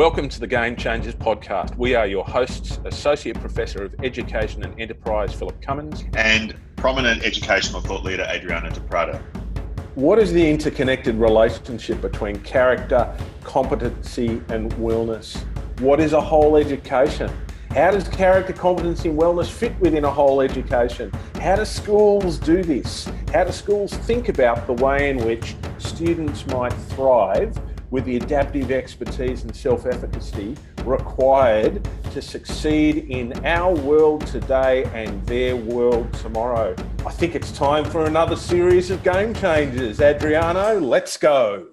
Welcome to the Game Changers podcast. We are your hosts, Associate Professor of Education and Enterprise Philip Cummins, and prominent educational thought leader Adriano Di Prato. What is the interconnected relationship between character, competency, and wellness? What is a whole education? How does character, competency, and wellness fit within a whole education? How do schools do this? How do schools think about the way in which students might thrive with the adaptive expertise and self efficacy required to succeed in our world today and their world tomorrow. I think it's time for another series of game changers. Adriano, let's go.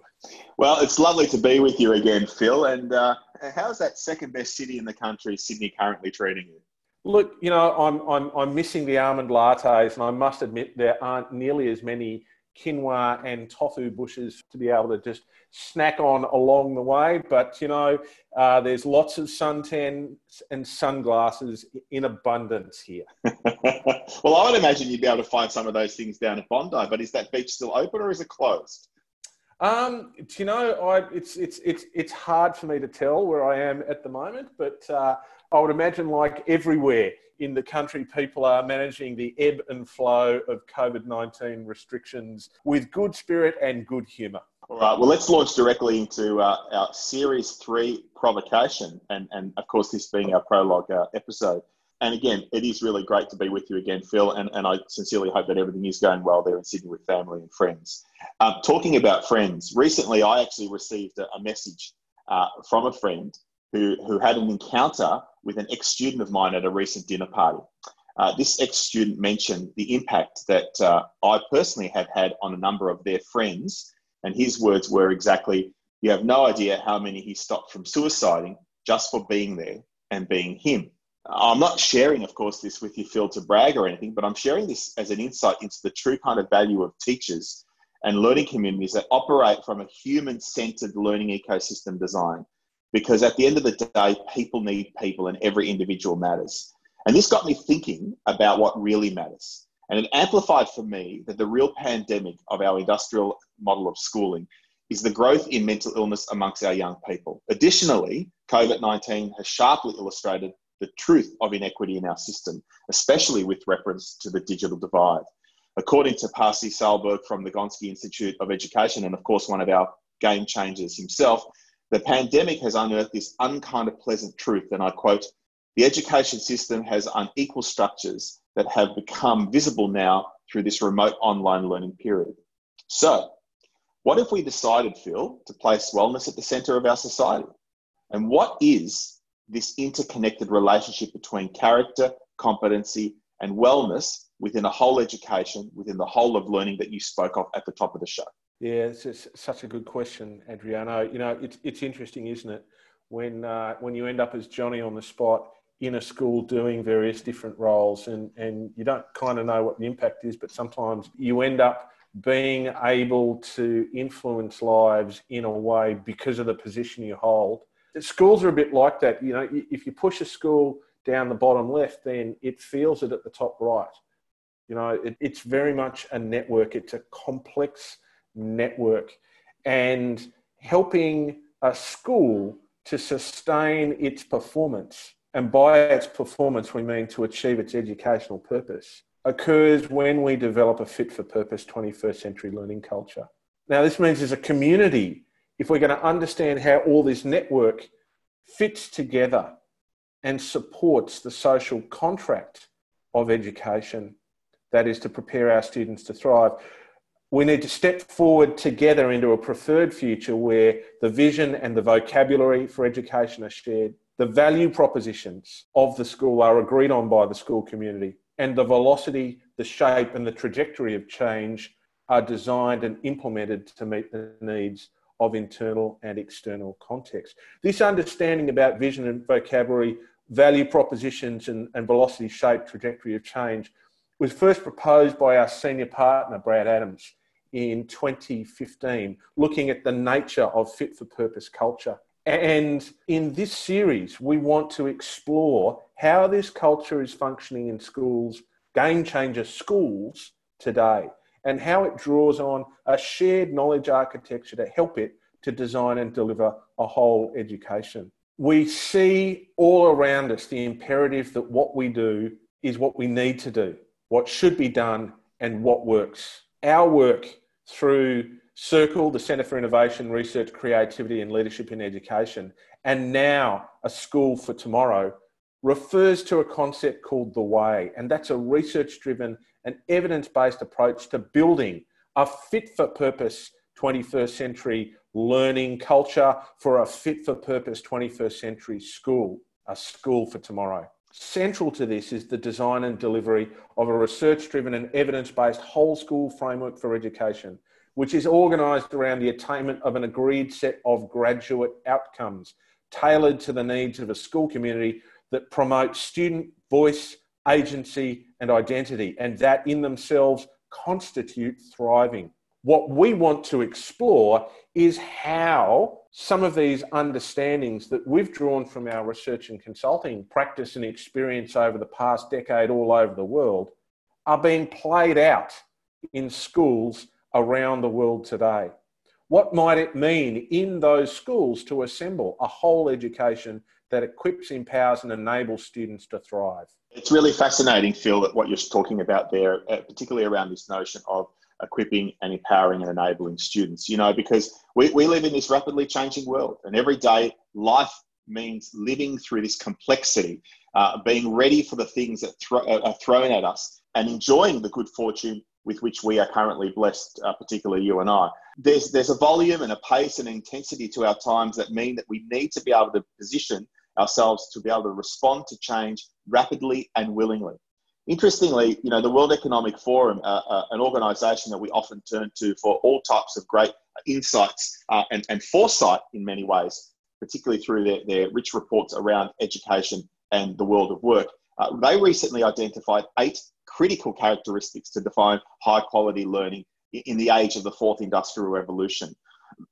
Well, it's lovely to be with you again, Phil. And uh, how's that second best city in the country, Sydney, currently treating you? Look, you know, I'm, I'm, I'm missing the almond lattes, and I must admit there aren't nearly as many quinoa and tofu bushes to be able to just snack on along the way. But you know, uh, there's lots of suntan and sunglasses in abundance here. well, I would imagine you'd be able to find some of those things down at Bondi. But is that beach still open or is it closed? Um, you know, I, it's it's it's it's hard for me to tell where I am at the moment, but uh, I would imagine, like everywhere in the country, people are managing the ebb and flow of COVID 19 restrictions with good spirit and good humour. All right, well, let's launch directly into uh, our Series 3 provocation, and, and of course, this being our prologue uh, episode. And again, it is really great to be with you again, Phil, and, and I sincerely hope that everything is going well there in Sydney with family and friends. Um, talking about friends, recently I actually received a, a message uh, from a friend who, who had an encounter with an ex student of mine at a recent dinner party. Uh, this ex student mentioned the impact that uh, I personally have had on a number of their friends. And his words were exactly you have no idea how many he stopped from suiciding just for being there and being him. I'm not sharing, of course, this with you, Phil, to brag or anything, but I'm sharing this as an insight into the true kind of value of teachers and learning communities that operate from a human centered learning ecosystem design because at the end of the day, people need people and every individual matters. And this got me thinking about what really matters. And it amplified for me that the real pandemic of our industrial model of schooling is the growth in mental illness amongst our young people. Additionally, COVID 19 has sharply illustrated the truth of inequity in our system, especially with reference to the digital divide. According to Pasi Sahlberg from the Gonski Institute of Education, and of course, one of our game changers himself, the pandemic has unearthed this unkind of pleasant truth, and I quote, the education system has unequal structures that have become visible now through this remote online learning period. So, what if we decided, Phil, to place wellness at the center of our society? And what is this interconnected relationship between character, competency, and wellness within a whole education, within the whole of learning that you spoke of at the top of the show? Yeah, it's, such a good question, Adriano. You know, it's it's interesting, isn't it, when uh, when you end up as Johnny on the spot in a school doing various different roles, and and you don't kind of know what the impact is, but sometimes you end up being able to influence lives in a way because of the position you hold. Schools are a bit like that. You know, if you push a school down the bottom left, then it feels it at the top right. You know, it, it's very much a network. It's a complex network and helping a school to sustain its performance, and by its performance, we mean to achieve its educational purpose, occurs when we develop a fit for purpose 21st century learning culture. Now, this means as a community, if we're going to understand how all this network fits together and supports the social contract of education, that is to prepare our students to thrive, we need to step forward together into a preferred future where the vision and the vocabulary for education are shared, the value propositions of the school are agreed on by the school community, and the velocity, the shape, and the trajectory of change are designed and implemented to meet the needs of internal and external context. This understanding about vision and vocabulary, value propositions, and, and velocity, shape, trajectory of change was first proposed by our senior partner, Brad Adams, in 2015, looking at the nature of fit for purpose culture. And in this series, we want to explore how this culture is functioning in schools, game changer schools today, and how it draws on a shared knowledge architecture to help it to design and deliver a whole education. we see all around us the imperative that what we do is what we need to do, what should be done, and what works. Our work through Circle, the Centre for Innovation, Research, Creativity and Leadership in Education, and now a School for Tomorrow refers to a concept called the way. And that's a research driven and evidence based approach to building a fit for purpose 21st century learning culture for a fit for purpose 21st century school, a school for tomorrow. Central to this is the design and delivery of a research driven and evidence based whole school framework for education, which is organised around the attainment of an agreed set of graduate outcomes tailored to the needs of a school community that promotes student voice, agency, and identity, and that in themselves constitute thriving. What we want to explore is how some of these understandings that we've drawn from our research and consulting practice and experience over the past decade all over the world are being played out in schools around the world today. What might it mean in those schools to assemble a whole education that equips, empowers, and enables students to thrive? It's really fascinating, Phil, what you're talking about there, uh, particularly around this notion of equipping and empowering and enabling students, you know, because we, we live in this rapidly changing world and every day life means living through this complexity, uh, being ready for the things that thro- uh, are thrown at us and enjoying the good fortune with which we are currently blessed, uh, particularly you and I. There's, there's a volume and a pace and intensity to our times that mean that we need to be able to position ourselves to be able to respond to change rapidly and willingly. Interestingly, you know, the World Economic Forum, uh, uh, an organization that we often turn to for all types of great insights uh, and, and foresight in many ways, particularly through their, their rich reports around education and the world of work, uh, they recently identified eight critical characteristics to define high quality learning in the age of the fourth industrial revolution.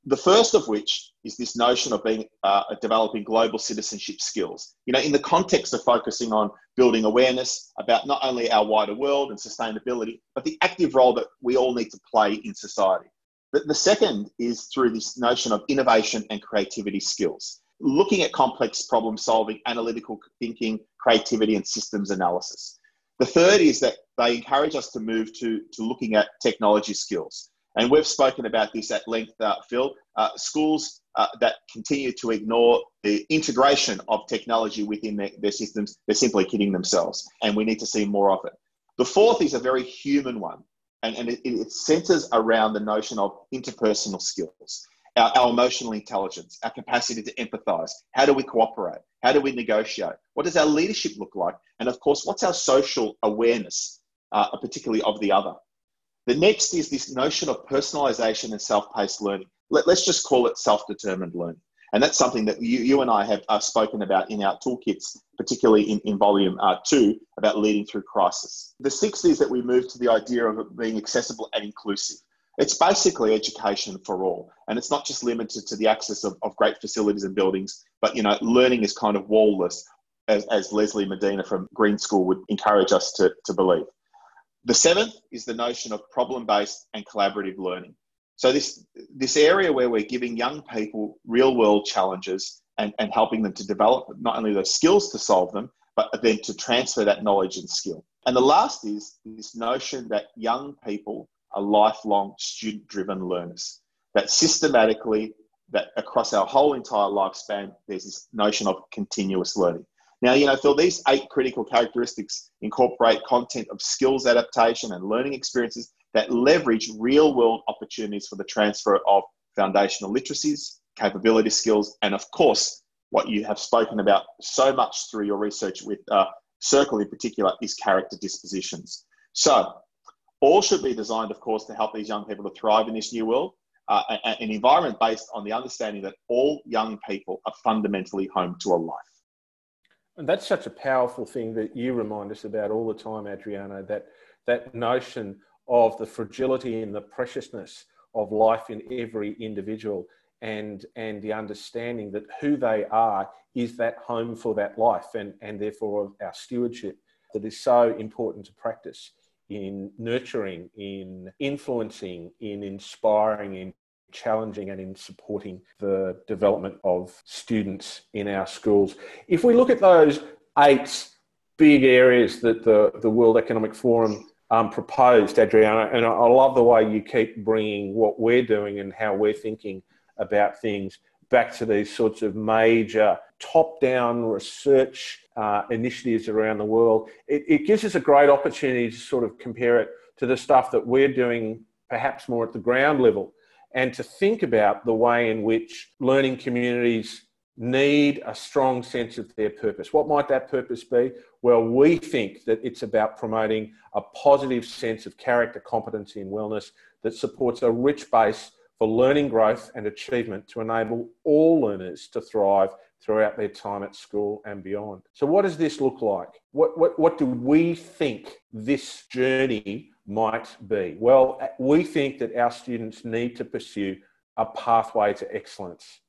The first of which is this notion of being uh, developing global citizenship skills. You know, in the context of focusing on building awareness about not only our wider world and sustainability, but the active role that we all need to play in society. The, the second is through this notion of innovation and creativity skills, looking at complex problem solving, analytical thinking, creativity, and systems analysis. The third is that they encourage us to move to, to looking at technology skills. And we've spoken about this at length, uh, Phil. Uh, schools uh, that continue to ignore the integration of technology within their, their, systems, they're simply kidding themselves. And we need to see more of it. The fourth is a very human one, and, and it, it centers around the notion of interpersonal skills. Our, our, emotional intelligence, our capacity to empathize. How do we cooperate? How do we negotiate? What does our leadership look like? And of course, what's our social awareness, uh, particularly of the other? The next is this notion of personalization and self paced learning. Let, us just call it self determined learning. And that's something that you, you and I have uh, spoken about in our toolkits, particularly in, in volume uh, two, about leading through crisis. The sixth is that we move to the idea of being accessible and inclusive. It's basically education for all. And it's not just limited to the access of, of great facilities and buildings, but you know, learning is kind of wallless, as, as Leslie Medina from Green School would encourage us to, to believe. The seventh is the notion of problem based and collaborative learning. So, this, this area where we're giving young people real world challenges and, and helping them to develop not only the skills to solve them, but then to transfer that knowledge and skill. And the last is this notion that young people are lifelong student driven learners, that systematically, that across our whole entire lifespan, there's this notion of continuous learning. Now, you know, Phil, these eight critical characteristics incorporate content of skills adaptation and learning experiences that leverage real world opportunities for the transfer of foundational literacies, capability skills, and of course, what you have spoken about so much through your research with uh, Circle in particular is character dispositions. So, all should be designed, of course, to help these young people to thrive in this new world, uh, an environment based on the understanding that all young people are fundamentally home to a life. And that's such a powerful thing that you remind us about all the time, Adriano, that, that notion of the fragility and the preciousness of life in every individual and, and the understanding that who they are is that home for that life and, and therefore our stewardship that is so important to practice in nurturing, in influencing, in inspiring, in challenging and in supporting the development of students in our schools. If we look at those eight big areas that the, the World Economic Forum um, proposed, Adriano, and I love the way you keep bringing what we're doing and how we're thinking about things back to these sorts of major top down research uh, initiatives around the world. It, it gives us a great opportunity to sort of compare it to the stuff that we're doing perhaps more at the ground level and to think about the way in which learning communities need a strong sense of their purpose. What might that purpose be? Well, we think that it's about promoting a positive sense of character, competency, and wellness that supports a rich base for learning growth and achievement to enable all learners to thrive throughout their time at school and beyond. So, what does this look like? What, what, what do we think this journey might be? Well, uh, we think that our students need to pursue a pathway to excellence.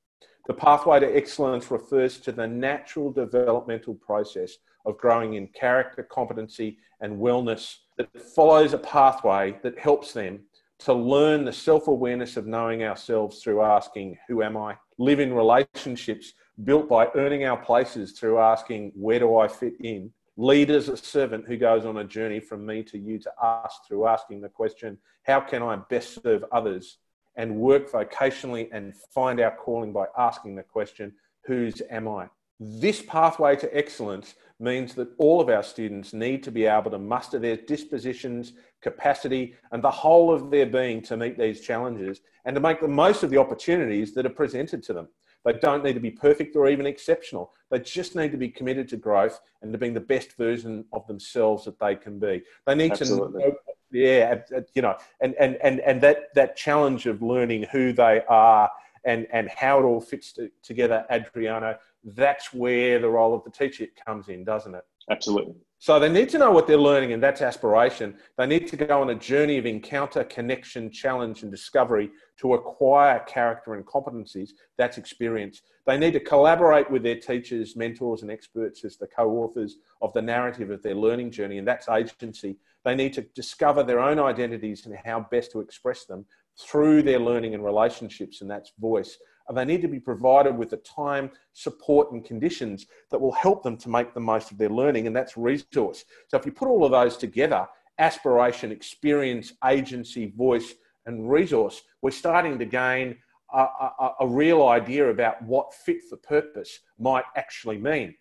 The pathway to excellence refers to the natural developmental process of growing in character, competency, and wellness that follows a pathway that helps them to learn the self awareness of knowing ourselves through asking, Who am I? Live in relationships built by earning our places through asking, Where do I fit in? Lead as a servant who goes on a journey from me to you to us through asking the question, How can I best serve others? And work vocationally and find our calling by asking the question, Whose am I? This pathway to excellence means that all of our students need to be able to muster their dispositions, capacity, and the whole of their being to meet these challenges and to make the most of the opportunities that are presented to them. They don't need to be perfect or even exceptional. They just need to be committed to growth and to being the best version of themselves that they can be. They need Absolutely. to know, yeah, uh, you know, and, and, and, and that, that challenge of learning who they are and, and how it all fits to, together, Adriano, that's where the role of the teacher comes in, doesn't it? Absolutely. So they need to know what they're learning, and that's aspiration. They need to go on a journey of encounter, connection, challenge, and discovery to acquire character and competencies. That's experience. They need to collaborate with their teachers, mentors, and experts as the co authors of the narrative of their learning journey, and that's agency. They need to discover their own identities and how best to express them through their learning and relationships, and that's voice they need to be provided with the time, support, and conditions that will help them to make the most of their learning, and that's resource. So if you put all of those together, aspiration, experience, agency, voice, and resource, we're starting to gain a, a, a real idea about what fit for purpose might actually mean.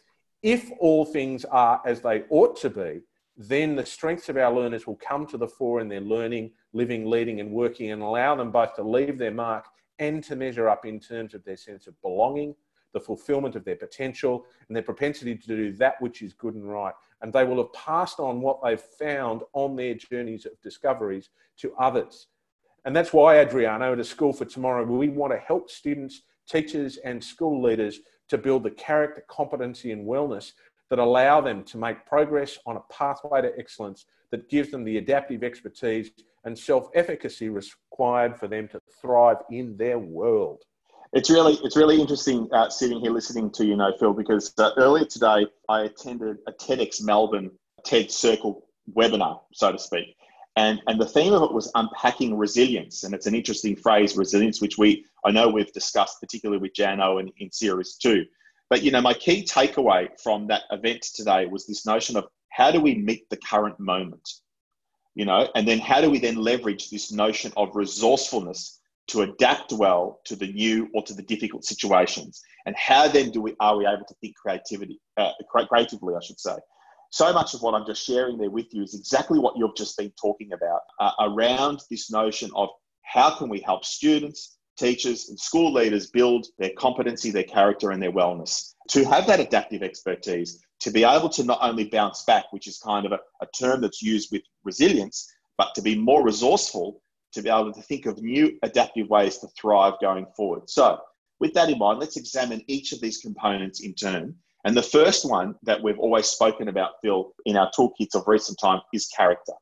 If all things are as they ought to be, then the strengths of our learners will come to the fore in their learning, living, leading, and working and allow them both to leave their mark and to measure up in terms of their sense of belonging, the fulfillment of their potential, and their propensity to do that which is good and right. And they will have passed on what they've found on their journeys of discoveries to others. And that's why, Adriano, at a school for tomorrow, we want to help students, teachers, and school leaders to build the character, competency, and wellness that allow them to make progress on a pathway to excellence that gives them the adaptive expertise and self efficacy required for them to thrive in their world. It's really, it's really interesting uh, sitting here listening to you know, Phil, because uh, earlier today I attended a TEDx Melbourne TED Circle webinar, so to speak. And, and the theme of it was unpacking resilience. And it's an interesting phrase, resilience, which we I know we've discussed, particularly with Jano in, in series two. But you know, my key takeaway from that event today was this notion of how do we meet the current moment? You know, and then how do we then leverage this notion of resourcefulness to adapt well to the new or to the difficult situations? And how then do we are we able to think creativity uh, creatively, I should say? So much of what I'm just sharing there with you is exactly what you've just been talking about uh, around this notion of how can we help students, teachers, and school leaders build their competency, their character, and their wellness. To have that adaptive expertise, to be able to not only bounce back, which is kind of a, a term that's used with resilience, but to be more resourceful, to be able to think of new adaptive ways to thrive going forward. So, with that in mind, let's examine each of these components in turn. And the first one that we've always spoken about, Phil, in our toolkits of recent time is character.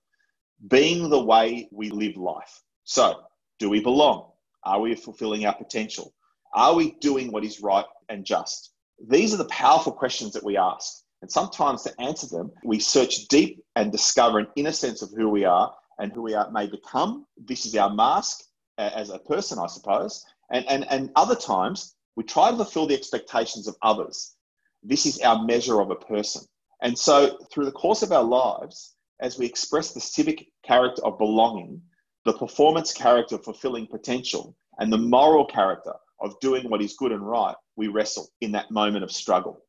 Being the way we live life. So, do we belong? Are we fulfilling our potential? Are we doing what is right and just? These are the powerful questions that we ask. And sometimes to answer them, we search deep and discover an inner sense of who we are and who we are may become. This is our mask. Uh, as a person, I suppose. And, and, and other times, we try to fulfill the expectations of others. This is our measure of a person. And so, through the course of our lives, as we express the civic character of belonging, the performance character of fulfilling potential, and the moral character of doing what is good and right, we wrestle in that moment of struggle,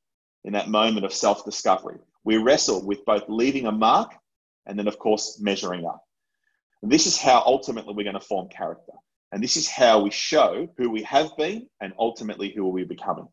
in that moment of self discovery. We wrestle with both leaving a mark and then, of course, measuring up. And this is how ultimately we're going to form character. And this is how we show who we have been and ultimately who we're becoming.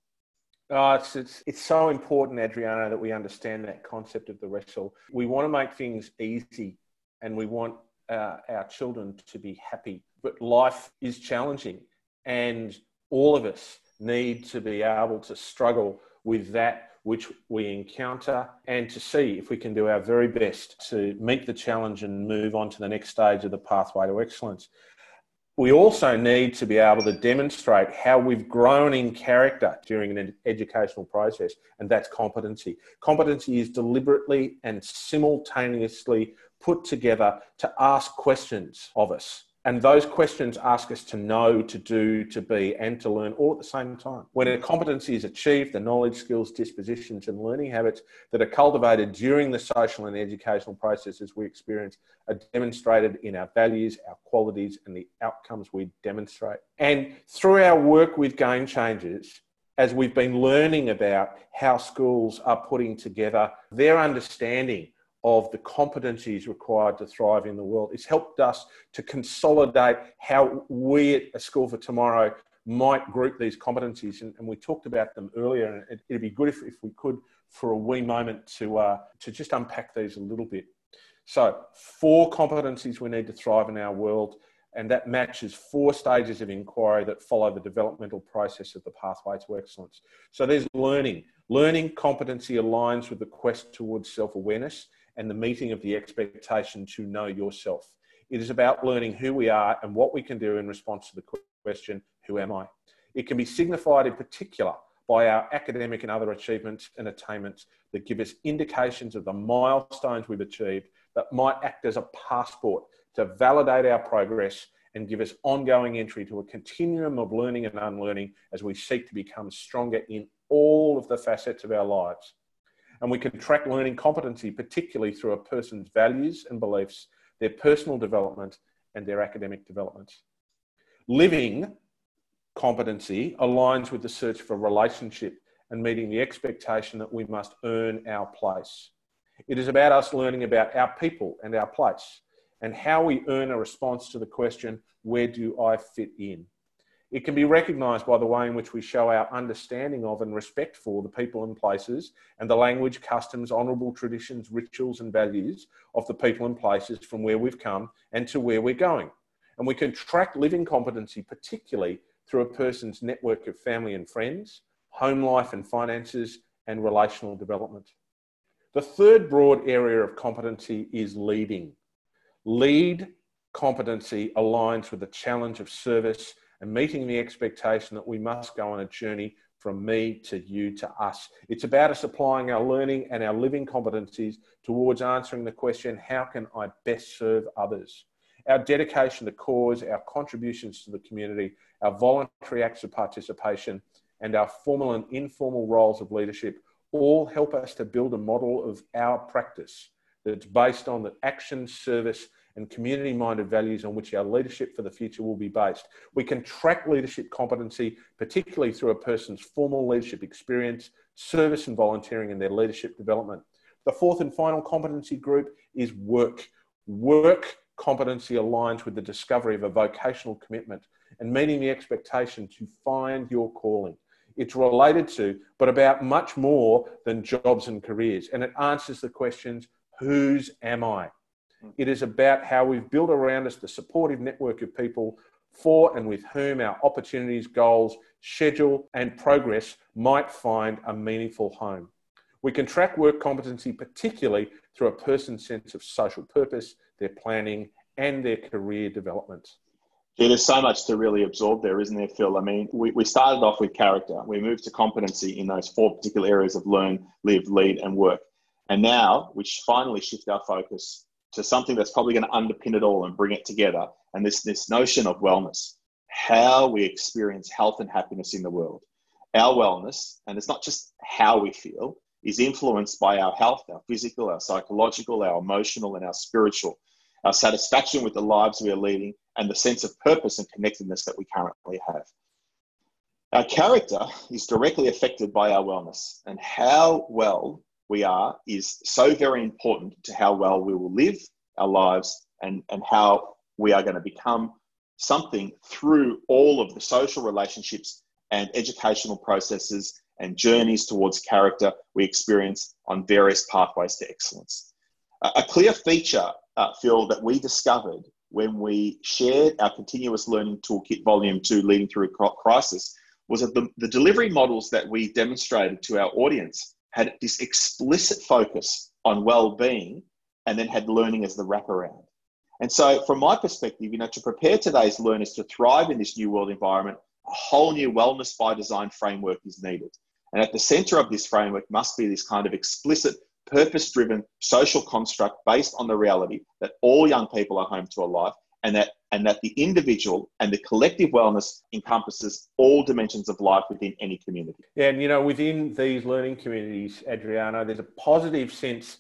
Oh, it's, it's, it's so important, Adriano, that we understand that concept of the wrestle. We want to make things easy and we want uh, our children to be happy. But life is challenging and all of us need to be able to struggle with that which we encounter and to see if we can do our very best to meet the challenge and move on to the next stage of the pathway to excellence. We also need to be able to demonstrate how we've grown in character during an educational process, and that's competency. Competency is deliberately and simultaneously put together to ask questions of us and those questions ask us to know, to do, to be, and to learn all at the same time. When a competency is achieved, the knowledge, skills, dispositions, and learning habits that are cultivated during the social and educational processes we experience are demonstrated in our values, our qualities, and the outcomes we demonstrate. And through our work with Game Changers, as we've been learning about how schools are putting together their understanding of the competencies required to thrive in the world. It's helped us to consolidate how we at a School for Tomorrow might group these competencies. And, and we talked about them earlier, and it, would be good if, if we could, for a wee moment, to, uh, to just unpack these a little bit. So, four competencies we need to thrive in our world, and that matches four stages of inquiry that follow the developmental process of the pathway to excellence. So, there's learning. Learning competency aligns with the quest towards self awareness and the meeting of the expectation to know yourself. It is about learning who we are and what we can do in response to the question, Who am I? It can be signified in particular by our academic and other achievements and attainments that give us indications of the milestones we've achieved that might act as a passport to validate our progress and give us ongoing entry to a continuum of learning and unlearning as we seek to become stronger in all of the facets of our lives. And we can track learning competency, particularly through a person's values and beliefs, their personal development, and their academic development. Living competency aligns with the search for relationship and meeting the expectation that we must earn our place. It is about us learning about our people and our place and how we earn a response to the question, Where do I fit in? It can be recognised by the way in which we show our understanding of and respect for the people and places and the language, customs, honourable traditions, rituals, and values of the people and places from where we've come and to where we're going. And we can track living competency, particularly through a person's network of family and friends, home life and finances, and relational development. The third broad area of competency is leading. Lead competency aligns with the challenge of service and meeting the expectation that we must go on a journey from me to you to us. It's about us applying our learning and our living competencies towards answering the question how can I best serve others? Our dedication to cause, our contributions to the community, our voluntary acts of participation, and our formal and informal roles of leadership all help us to build a model of our practice that's based on the action, service, and community minded values on which our leadership for the future will be based. We can track leadership competency, particularly through a person's formal leadership experience, service and volunteering, and their leadership development. The fourth and final competency group is work. Work competency aligns with the discovery of a vocational commitment and meeting the expectation to find your calling. It's related to, but about much more than jobs and careers. And it answers the questions whose am I? It is about how we've built around us the supportive network of people for and with whom our opportunities, goals, schedule, and progress might find a meaningful home. We can track work competency particularly through a person's sense of social purpose, their planning, and their career development. Yeah, there's so much to really absorb there, isn't there, Phil? I mean, we, we started off with character. We moved to competency in those four particular areas of learn, live, lead, and work. And now we finally shift our focus to something that's probably going to underpin it all and bring it together. And this, this notion of wellness, how we experience health and happiness in the world. Our wellness, and it's not just how we feel, is influenced by our health, our physical, our psychological, our emotional, and our spiritual, our satisfaction with the lives we are leading, and the sense of purpose and connectedness that we currently have. Our character is directly affected by our wellness, and how well we are is so very important to how well we will live our lives and, and how we are going to become something through all of the social relationships and educational processes and journeys towards character we experience on various pathways to excellence. A clear feature, uh, Phil, that we discovered when we shared our continuous learning toolkit volume two, leading through a crisis, was that the, the delivery models that we demonstrated to our audience had this explicit focus on well-being and then had learning as the wraparound. And so, from my perspective, you know, to prepare today's learners to thrive in this new world environment, a whole new wellness by design framework is needed. And at the center of this framework must be this kind of explicit, purpose driven social construct based on the reality that all young people are home to a life and that and that the individual and the collective wellness encompasses all dimensions of life within any community. Yeah, and you know, within these learning communities, Adriano, there's a positive sense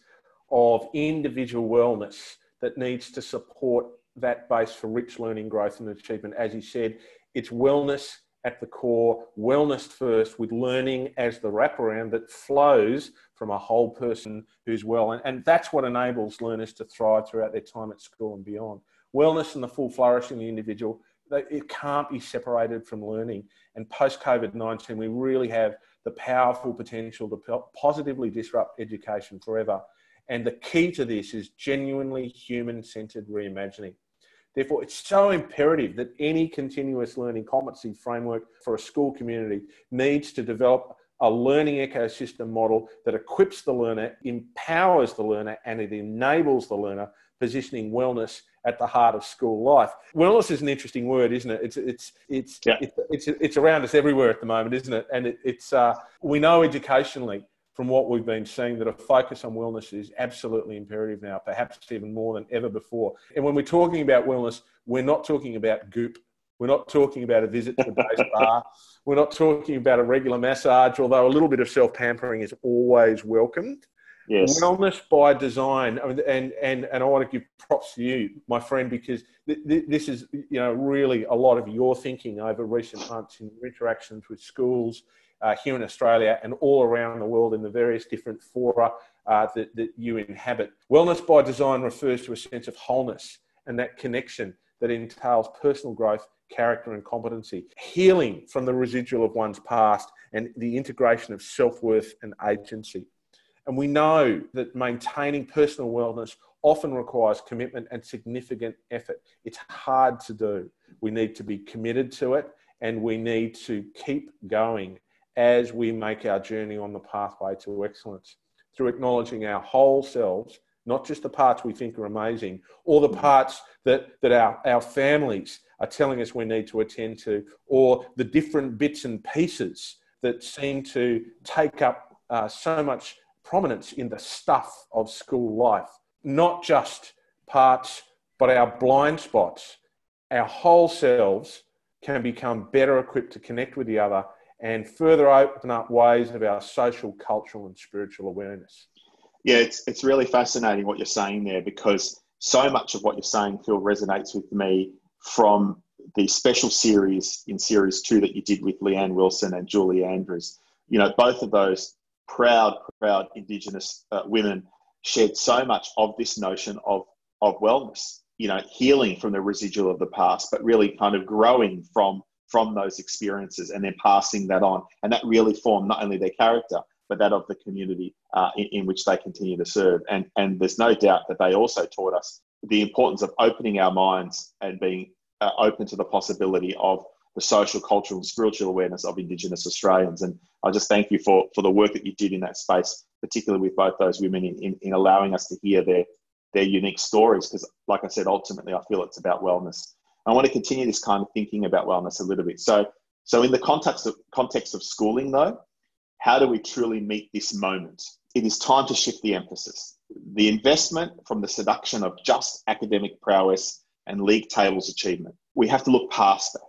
of individual wellness that needs to support that base for rich learning growth and achievement. As you said, it's wellness at the core, wellness first, with learning as the wraparound that flows from a whole person who's well. And, and that's what enables learners to thrive throughout their time at school and beyond wellness and the full flourishing of the individual, it can't be separated from learning. And post COVID 19, we really have the powerful potential to positively disrupt education forever. And the key to this is genuinely human centered reimagining. Therefore, it's so imperative that any continuous learning competency framework for a school community needs to develop a learning ecosystem model that equips the learner, empowers the learner, and it enables the learner, positioning wellness at the heart of school life. Wellness is an interesting word, isn't it? It's it's it's yeah. it's, it's, it's around us everywhere at the moment, isn't it? And it, it's uh, we know educationally from what we've been seeing that a focus on wellness is absolutely imperative now, perhaps even more than ever before. And when we're talking about wellness, we're not talking about goop. We're not talking about a visit to the day spa. We're not talking about a regular massage, although a little bit of self pampering is always welcomed. Yes. Wellness by design, and and and I want to give props to you, my friend, because th- th- this is you know really a lot of your thinking over recent months in your interactions with schools uh, here in Australia and all around the world in the various different fora uh, that that you inhabit. Wellness by design refers to a sense of wholeness and that connection that entails personal growth character and competency, healing from the residual of one's past, and the integration of self worth and agency. And we know that maintaining personal wellness often requires commitment and significant effort. It's hard to do. We need to be committed to it and we need to keep going as we make our journey on the pathway to excellence through acknowledging our whole selves, not just the parts we think are amazing or the parts that, that our, our families are telling us we need to attend to, or the different bits and pieces that seem to take up uh, so much prominence in the stuff of school life, not just parts, but our blind spots. Our whole selves can become better equipped to connect with the other and further open up ways of our social, cultural, and spiritual awareness. Yeah, it's, it's really fascinating what you're saying there because so much of what you're saying, Phil, resonates with me from the special series in series two that you did with Leanne Wilson and Julie Andrews. You know, both of those proud, proud Indigenous uh, women shared so much of this notion of, of wellness, you know, healing from the residual of the past, but really kind of growing from, from those experiences and then passing that on. And that really formed not only their character, but that of the community uh, in, in which they continue to serve. And, and there's no doubt that they also taught us the importance of opening our minds and being uh, open to the possibility of the social, cultural, and spiritual awareness of Indigenous Australians. And I just thank you for, for the work that you did in that space, particularly with both those women in, in, in allowing us to hear their, their unique stories. Because, like I said, ultimately, I feel it's about wellness. I want to continue this kind of thinking about wellness a little bit. So, so in the context of, context of schooling, though, how do we truly meet this moment? It is time to shift the emphasis. The investment from the seduction of just academic prowess and league tables achievement. We have to look past that.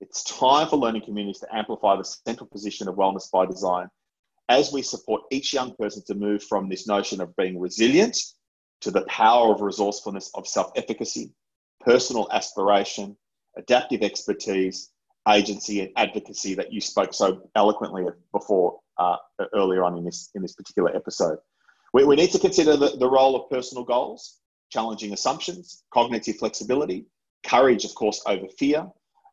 It's time for learning communities to amplify the central position of wellness by design as we support each young person to move from this notion of being resilient to the power of resourcefulness of self efficacy, personal aspiration, adaptive expertise, agency, and advocacy that you spoke so eloquently before uh, earlier on in this, in this particular episode. We, we need to consider the, the role of personal goals, challenging assumptions, cognitive flexibility, courage, of course, over fear,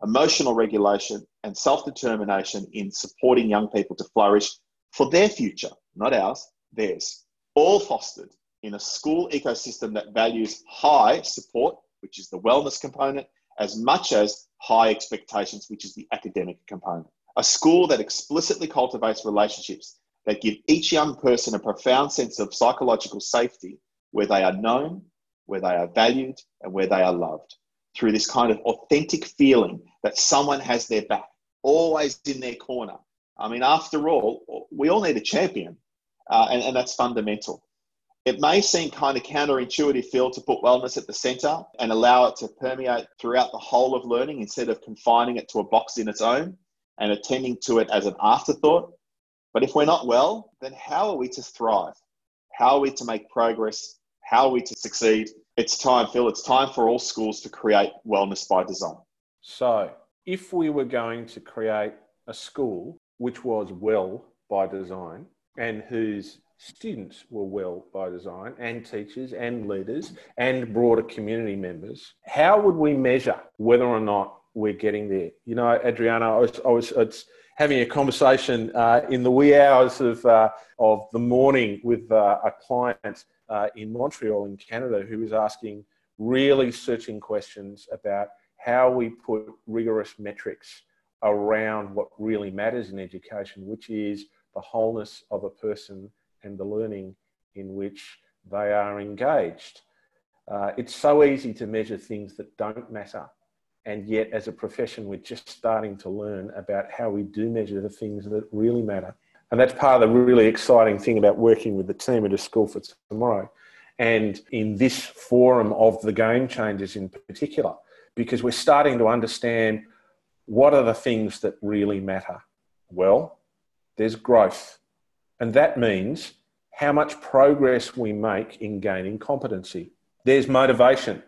emotional regulation, and self determination in supporting young people to flourish for their future, not ours, theirs. All fostered in a school ecosystem that values high support, which is the wellness component, as much as high expectations, which is the academic component. A school that explicitly cultivates relationships that give each young person a profound sense of psychological safety where they are known, where they are valued, and where they are loved through this kind of authentic feeling that someone has their back, always in their corner. I mean, after all, we all need a champion, uh, and, and that's fundamental. It may seem kind of counterintuitive, Phil, to put wellness at the center and allow it to permeate throughout the whole of learning instead of confining it to a box in its own and attending to it as an afterthought. But if we're not well, then how are we to thrive? How are we to make progress? How are we to succeed? It's time, Phil, it's time for all schools to create wellness by design. So, if we were going to create a school which was well by design and whose students were well by design and teachers and leaders and broader community members how would we measure whether or not we're getting there you know adriano i was, I was having a conversation uh, in the wee hours of, uh, of the morning with uh, a client uh, in montreal in canada who is asking really searching questions about how we put rigorous metrics around what really matters in education which is the wholeness of a person and the learning in which they are engaged. Uh, it's so easy to measure things that don't matter. And yet, as a profession, we're just starting to learn about how we do measure the things that really matter. And that's part of the really exciting thing about working with the team at a school for tomorrow. And in this forum of the game changers in particular, because we're starting to understand what are the things that really matter. Well, there's growth. And that means how much progress we make in gaining competency. There's motivation,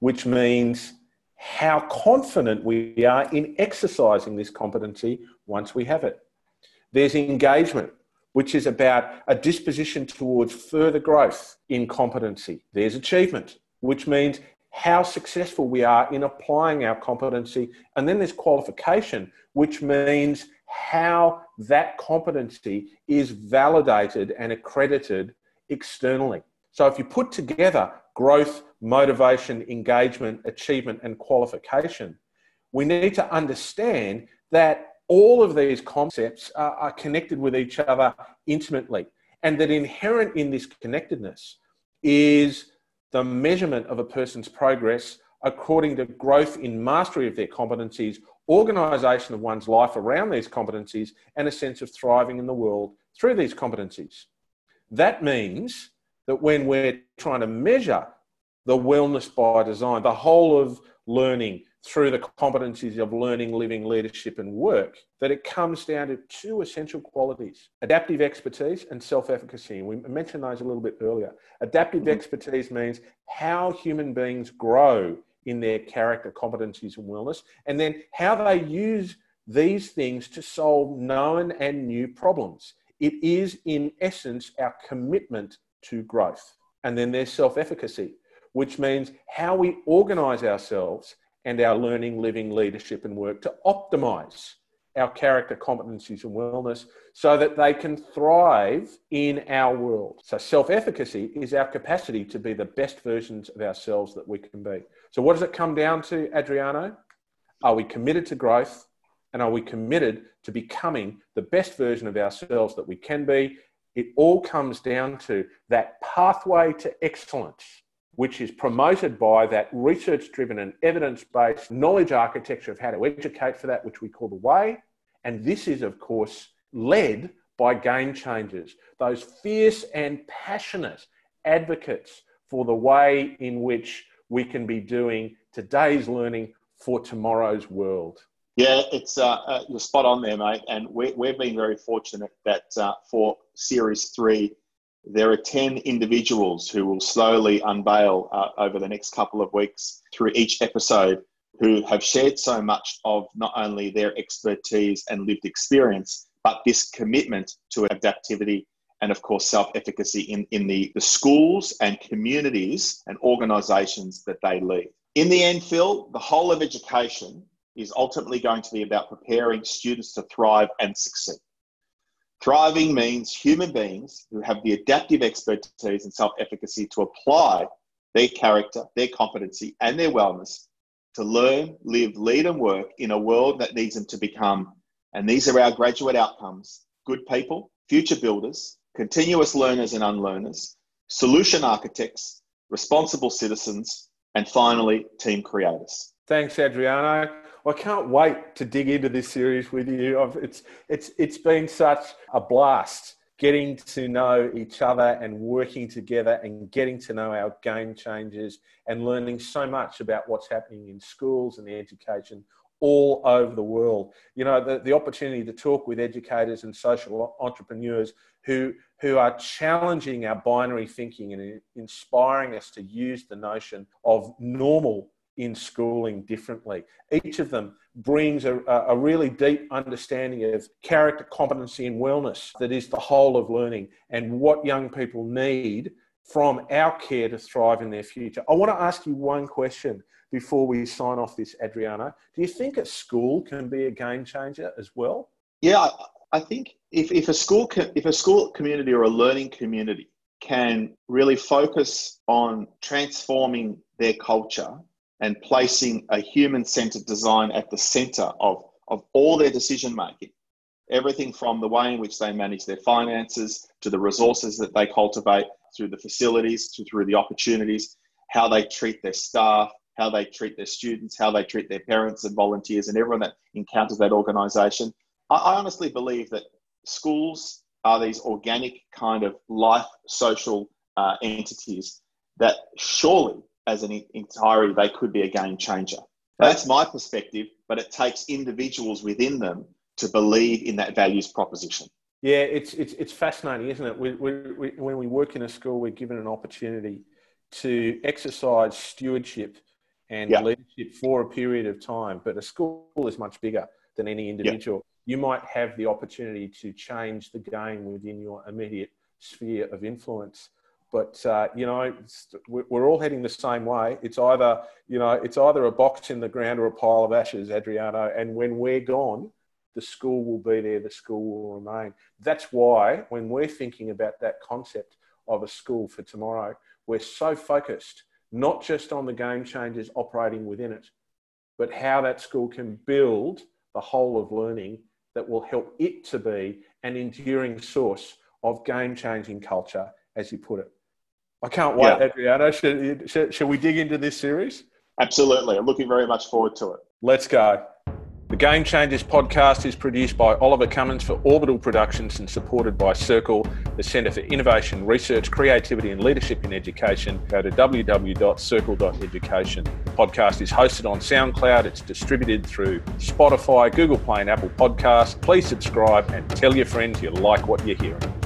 which means how confident we are in exercising this competency once we have it. There's engagement, which is about a disposition towards further growth in competency. There's achievement, which means how successful we are in applying our competency. And then there's qualification, which means how that competency is validated and accredited externally. So if you put together growth, motivation, engagement, achievement, and qualification, we need to understand that all of these concepts are, are connected with each other intimately, and that inherent in this connectedness is the measurement of a person's progress according to growth in mastery of their competencies organisation of one's life around these competencies, and a sense of thriving in the world through these competencies. That means that when we're trying to measure the wellness by design, the whole of learning through the competencies of learning, living, leadership, and work, that it comes down to two essential qualities adaptive expertise and self efficacy. We mentioned those a little bit earlier. Adaptive mm-hmm. expertise means how human beings grow in their character, competencies, and wellness, and then how they use these things to solve known and new problems. It is, in essence, our commitment to growth. And then there's self efficacy, which means how we organize ourselves and our learning, living, leadership, and work to optimize our character, competencies, and wellness so that they can thrive in our world. So, self efficacy is our capacity to be the best versions of ourselves that we can be. So, what does it come down to, Adriano? Are we committed to growth? And are we committed to becoming the best version of ourselves that we can be? It all comes down to that pathway to excellence, which is promoted by that research driven and evidence based knowledge architecture of how to educate for that, which we call the way. And this is, of course, led by game changers, those fierce and passionate advocates for the way in which we can be doing today's learning for tomorrow's world. Yeah, it's uh, uh, you're spot on there, mate. And we, we've been very fortunate that uh, for Series Three, there are ten individuals who will slowly unveil uh, over the next couple of weeks through each episode, who have shared so much of not only their expertise and lived experience, but this commitment to adaptivity and of course self-efficacy in, in the, the schools and communities and organizations that they lead. In the end, Phil, the whole of education is ultimately going to be about preparing students to thrive and succeed. Thriving means human beings who have the adaptive expertise and self efficacy to apply their character, their competency, and their wellness to learn, live, lead, and work in a world that needs them to become. And these are our graduate outcomes good people, future builders, continuous learners and unlearners, solution architects, responsible citizens, and finally, team creators. Thanks, Adriano. I can't wait to dig into this series with you. It's, it's, it's been such a blast getting to know each other and working together and getting to know our game changers and learning so much about what's happening in schools and education all over the world. You know, the, the opportunity to talk with educators and social entrepreneurs who, who are challenging our binary thinking and inspiring us to use the notion of normal in schooling differently. Each of them brings a, a, really deep understanding of character, competency, and wellness that is the whole of learning and what young people need from our care to thrive in their future. I want to ask you one question before we sign off this, Adriano. Do you think a school can be a game changer as well? Yeah, I think if, if a school if a school community or a learning community can really focus on transforming their culture and placing a human-centered design at the center of, of all their decision making, everything from the way in which they manage their finances to the resources that they cultivate through the facilities to through the opportunities, how they treat their staff, how they treat their students, how they treat their parents and volunteers and everyone that encounters that organization. I, I honestly believe that schools are these organic kind of life social uh, entities that surely, as an entirety, they could be a game changer. That's my perspective, but it takes individuals within them to believe in that values proposition. Yeah, it's it's, it's fascinating, isn't it? We, we, we, when we work in a school, we're given an opportunity to exercise stewardship and yeah. leadership for a period of time. But a school is much bigger than any individual. Yeah. You might have the opportunity to change the game within your immediate sphere of influence. But uh, you know, we're all heading the same way. It's either you know, it's either a box in the ground or a pile of ashes, Adriano. And when we're gone, the school will be there. The school will remain. That's why when we're thinking about that concept of a school for tomorrow, we're so focused not just on the game changers operating within it, but how that school can build the whole of learning that will help it to be an enduring source of game changing culture, as you put it. I can't wait, yeah. Adriano. Should, should, should we dig into this series? Absolutely. I'm looking very much forward to it. Let's go. The Game Changers podcast is produced by Oliver Cummins for Orbital Productions and supported by Circle, the Centre for Innovation, Research, Creativity and Leadership in Education. Go to www.circle.education. The podcast is hosted on SoundCloud. It's distributed through Spotify, Google Play and Apple Podcasts. Please subscribe and tell your friends you like what you're hearing.